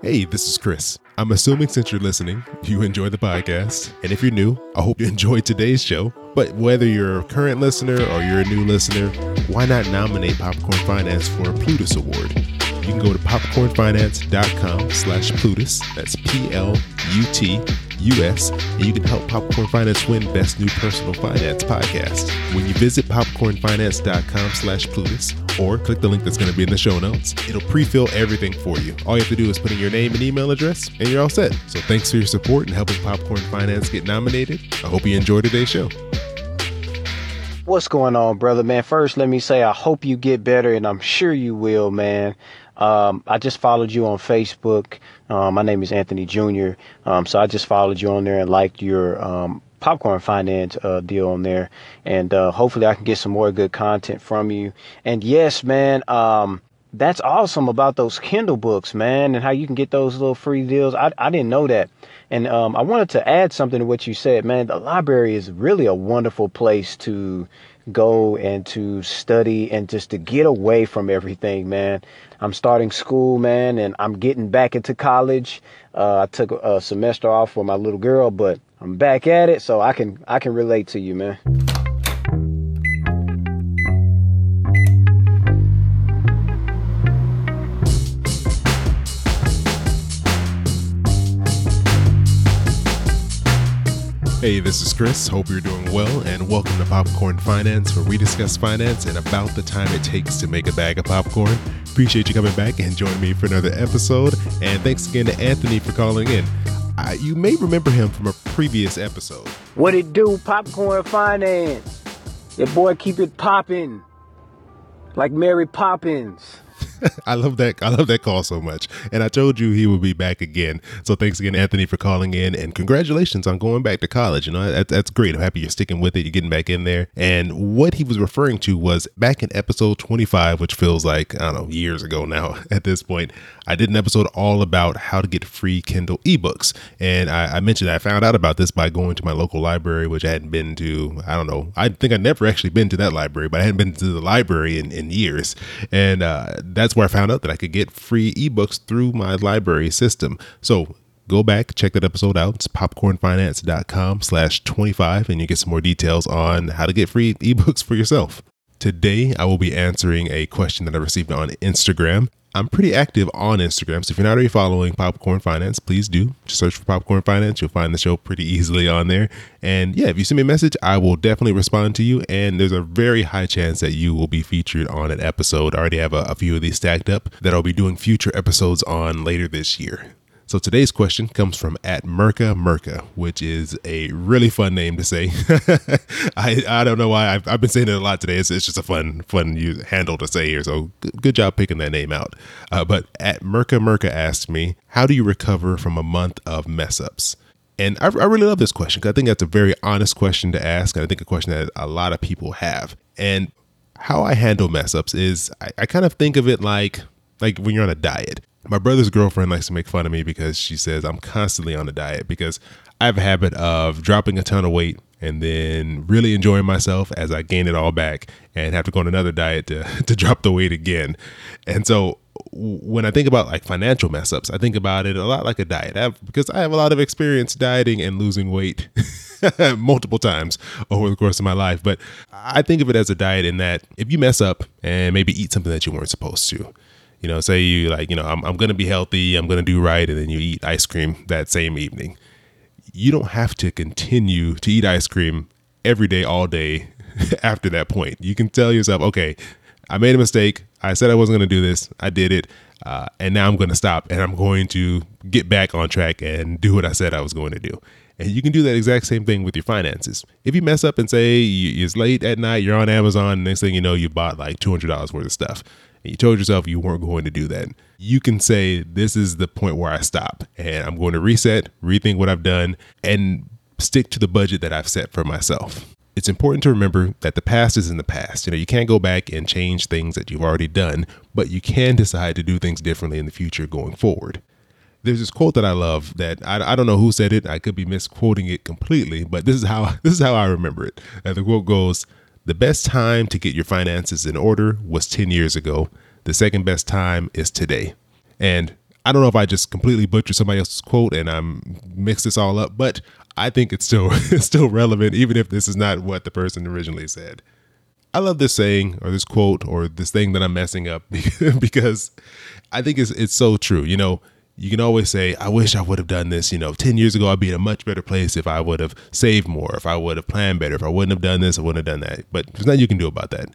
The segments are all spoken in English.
Hey, this is Chris. I'm assuming since you're listening, you enjoy the podcast. And if you're new, I hope you enjoyed today's show. But whether you're a current listener or you're a new listener, why not nominate Popcorn Finance for a Plutus Award? Can go to popcornfinance.com slash Plutus. That's P-L-U-T-U-S. And you can help Popcorn Finance win Best New Personal Finance Podcast. When you visit popcornfinance.com slash Plutus or click the link that's going to be in the show notes, it'll pre-fill everything for you. All you have to do is put in your name and email address and you're all set. So thanks for your support and helping Popcorn Finance get nominated. I hope you enjoy today's show. What's going on, brother? Man, first, let me say I hope you get better, and I'm sure you will, man. Um, I just followed you on Facebook. Um, my name is Anthony Jr. Um, so I just followed you on there and liked your um, popcorn finance uh, deal on there. And uh, hopefully I can get some more good content from you. And yes, man, um, that's awesome about those Kindle books, man, and how you can get those little free deals. I, I didn't know that. And um, I wanted to add something to what you said, man. The library is really a wonderful place to go and to study and just to get away from everything, man. I'm starting school, man, and I'm getting back into college. Uh, I took a semester off for my little girl, but I'm back at it, so I can I can relate to you, man. Hey, this is Chris. Hope you're doing well, and welcome to Popcorn Finance, where we discuss finance and about the time it takes to make a bag of popcorn. Appreciate you coming back and joining me for another episode. And thanks again to Anthony for calling in. You may remember him from a previous episode. What it do, Popcorn Finance? Your boy keep it popping, like Mary Poppins. I love that. I love that call so much. And I told you he would be back again. So thanks again, Anthony, for calling in, and congratulations on going back to college. You know that, that's great. I'm happy you're sticking with it. You're getting back in there. And what he was referring to was back in episode 25, which feels like I don't know years ago now. At this point, I did an episode all about how to get free Kindle ebooks, and I, I mentioned I found out about this by going to my local library, which I hadn't been to. I don't know. I think I'd never actually been to that library, but I hadn't been to the library in, in years, and uh, that's where I found out that I could get free ebooks through my library system. So go back, check that episode out. It's popcornfinance.com slash 25, and you get some more details on how to get free ebooks for yourself. Today, I will be answering a question that I received on Instagram. I'm pretty active on Instagram, so if you're not already following Popcorn Finance, please do. Just search for Popcorn Finance. You'll find the show pretty easily on there. And yeah, if you send me a message, I will definitely respond to you. And there's a very high chance that you will be featured on an episode. I already have a, a few of these stacked up that I'll be doing future episodes on later this year. So today's question comes from at Merca Merca, which is a really fun name to say. I, I don't know why I've, I've been saying it a lot today. It's, it's just a fun fun handle to say here. So good, good job picking that name out. Uh, but at Merca Merca asked me, how do you recover from a month of mess ups? And I, I really love this question because I think that's a very honest question to ask. And I think a question that a lot of people have. And how I handle mess ups is I, I kind of think of it like like when you're on a diet my brother's girlfriend likes to make fun of me because she says I'm constantly on a diet because I have a habit of dropping a ton of weight and then really enjoying myself as I gain it all back and have to go on another diet to, to drop the weight again. And so when I think about like financial mess ups, I think about it a lot like a diet I have, because I have a lot of experience dieting and losing weight multiple times over the course of my life. But I think of it as a diet in that if you mess up and maybe eat something that you weren't supposed to, you know, say you like, you know, I'm, I'm going to be healthy, I'm going to do right, and then you eat ice cream that same evening. You don't have to continue to eat ice cream every day, all day after that point. You can tell yourself, okay, I made a mistake. I said I wasn't going to do this. I did it. Uh, and now I'm going to stop and I'm going to get back on track and do what I said I was going to do. And you can do that exact same thing with your finances. If you mess up and say it's late at night, you're on Amazon, next thing you know, you bought like $200 worth of stuff and you told yourself you weren't going to do that, you can say, This is the point where I stop and I'm going to reset, rethink what I've done, and stick to the budget that I've set for myself. It's important to remember that the past is in the past. You know, you can't go back and change things that you've already done, but you can decide to do things differently in the future going forward. There's this quote that I love that I, I don't know who said it. I could be misquoting it completely, but this is how this is how I remember it. And the quote goes, the best time to get your finances in order was 10 years ago. The second best time is today. And I don't know if I just completely butchered somebody else's quote and I'm mixed this all up, but I think it's still it's still relevant, even if this is not what the person originally said. I love this saying or this quote or this thing that I'm messing up because I think it's it's so true. You know, you can always say, I wish I would have done this. You know, 10 years ago, I'd be in a much better place if I would have saved more, if I would have planned better, if I wouldn't have done this, I wouldn't have done that. But there's nothing you can do about that.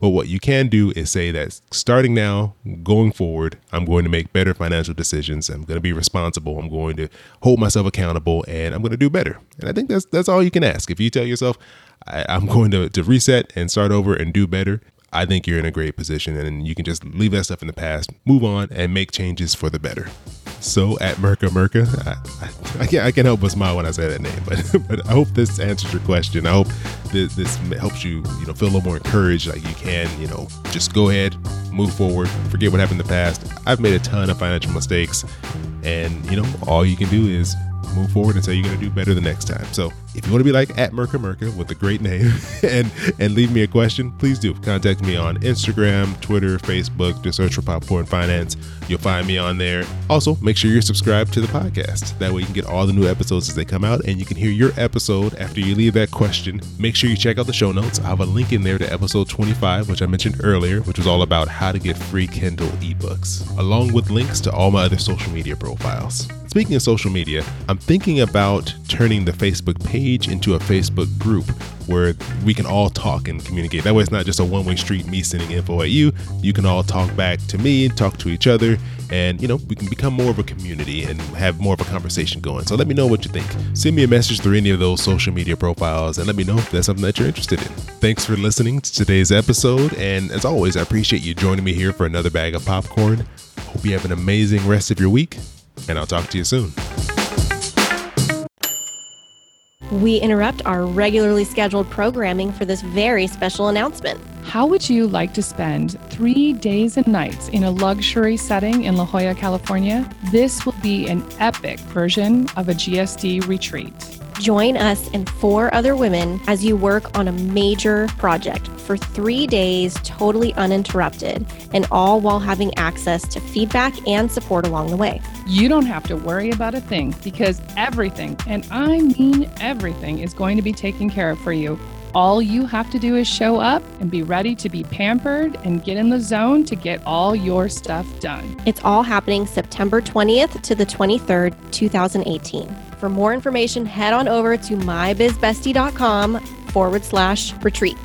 But what you can do is say that starting now, going forward, I'm going to make better financial decisions. I'm going to be responsible. I'm going to hold myself accountable and I'm going to do better. And I think that's that's all you can ask. If you tell yourself, I, am going to, to reset and start over and do better, I think you're in a great position and you can just leave that stuff in the past, move on, and make changes for the better. So at Merca Merca, I, I, can't, I can't help but smile when I say that name, but but I hope this answers your question. I hope this, this helps you, you know, feel a little more encouraged. Like you can, you know, just go ahead, move forward, forget what happened in the past. I've made a ton of financial mistakes, and you know, all you can do is move forward and say you're going to do better the next time. So if you want to be like at Merca Merca with a great name and and leave me a question, please do contact me on Instagram, Twitter, Facebook. Just search for Popcorn Finance. You'll find me on there. Also, make sure you're subscribed to the podcast. That way you can get all the new episodes as they come out and you can hear your episode after you leave that question. Make sure you check out the show notes. I have a link in there to episode 25, which I mentioned earlier, which was all about how to get free Kindle ebooks, along with links to all my other social media profiles. Speaking of social media, I'm thinking about turning the Facebook page into a Facebook group where we can all talk and communicate. That way, it's not just a one way street, me sending info at you. You can all talk back to me, talk to each other, and you know, we can become more of a community and have more of a conversation going. So let me know what you think. Send me a message through any of those social media profiles and let me know if that's something that you're interested in. Thanks for listening to today's episode. And as always, I appreciate you joining me here for another bag of popcorn. Hope you have an amazing rest of your week and I'll talk to you soon. We interrupt our regularly scheduled programming for this very special announcement. How would you like to spend three days and nights in a luxury setting in La Jolla, California? This will be an epic version of a GSD retreat. Join us and four other women as you work on a major project for three days, totally uninterrupted, and all while having access to feedback and support along the way. You don't have to worry about a thing because everything, and I mean everything, is going to be taken care of for you. All you have to do is show up and be ready to be pampered and get in the zone to get all your stuff done. It's all happening September 20th to the 23rd, 2018. For more information, head on over to mybizbestie.com forward slash retreat.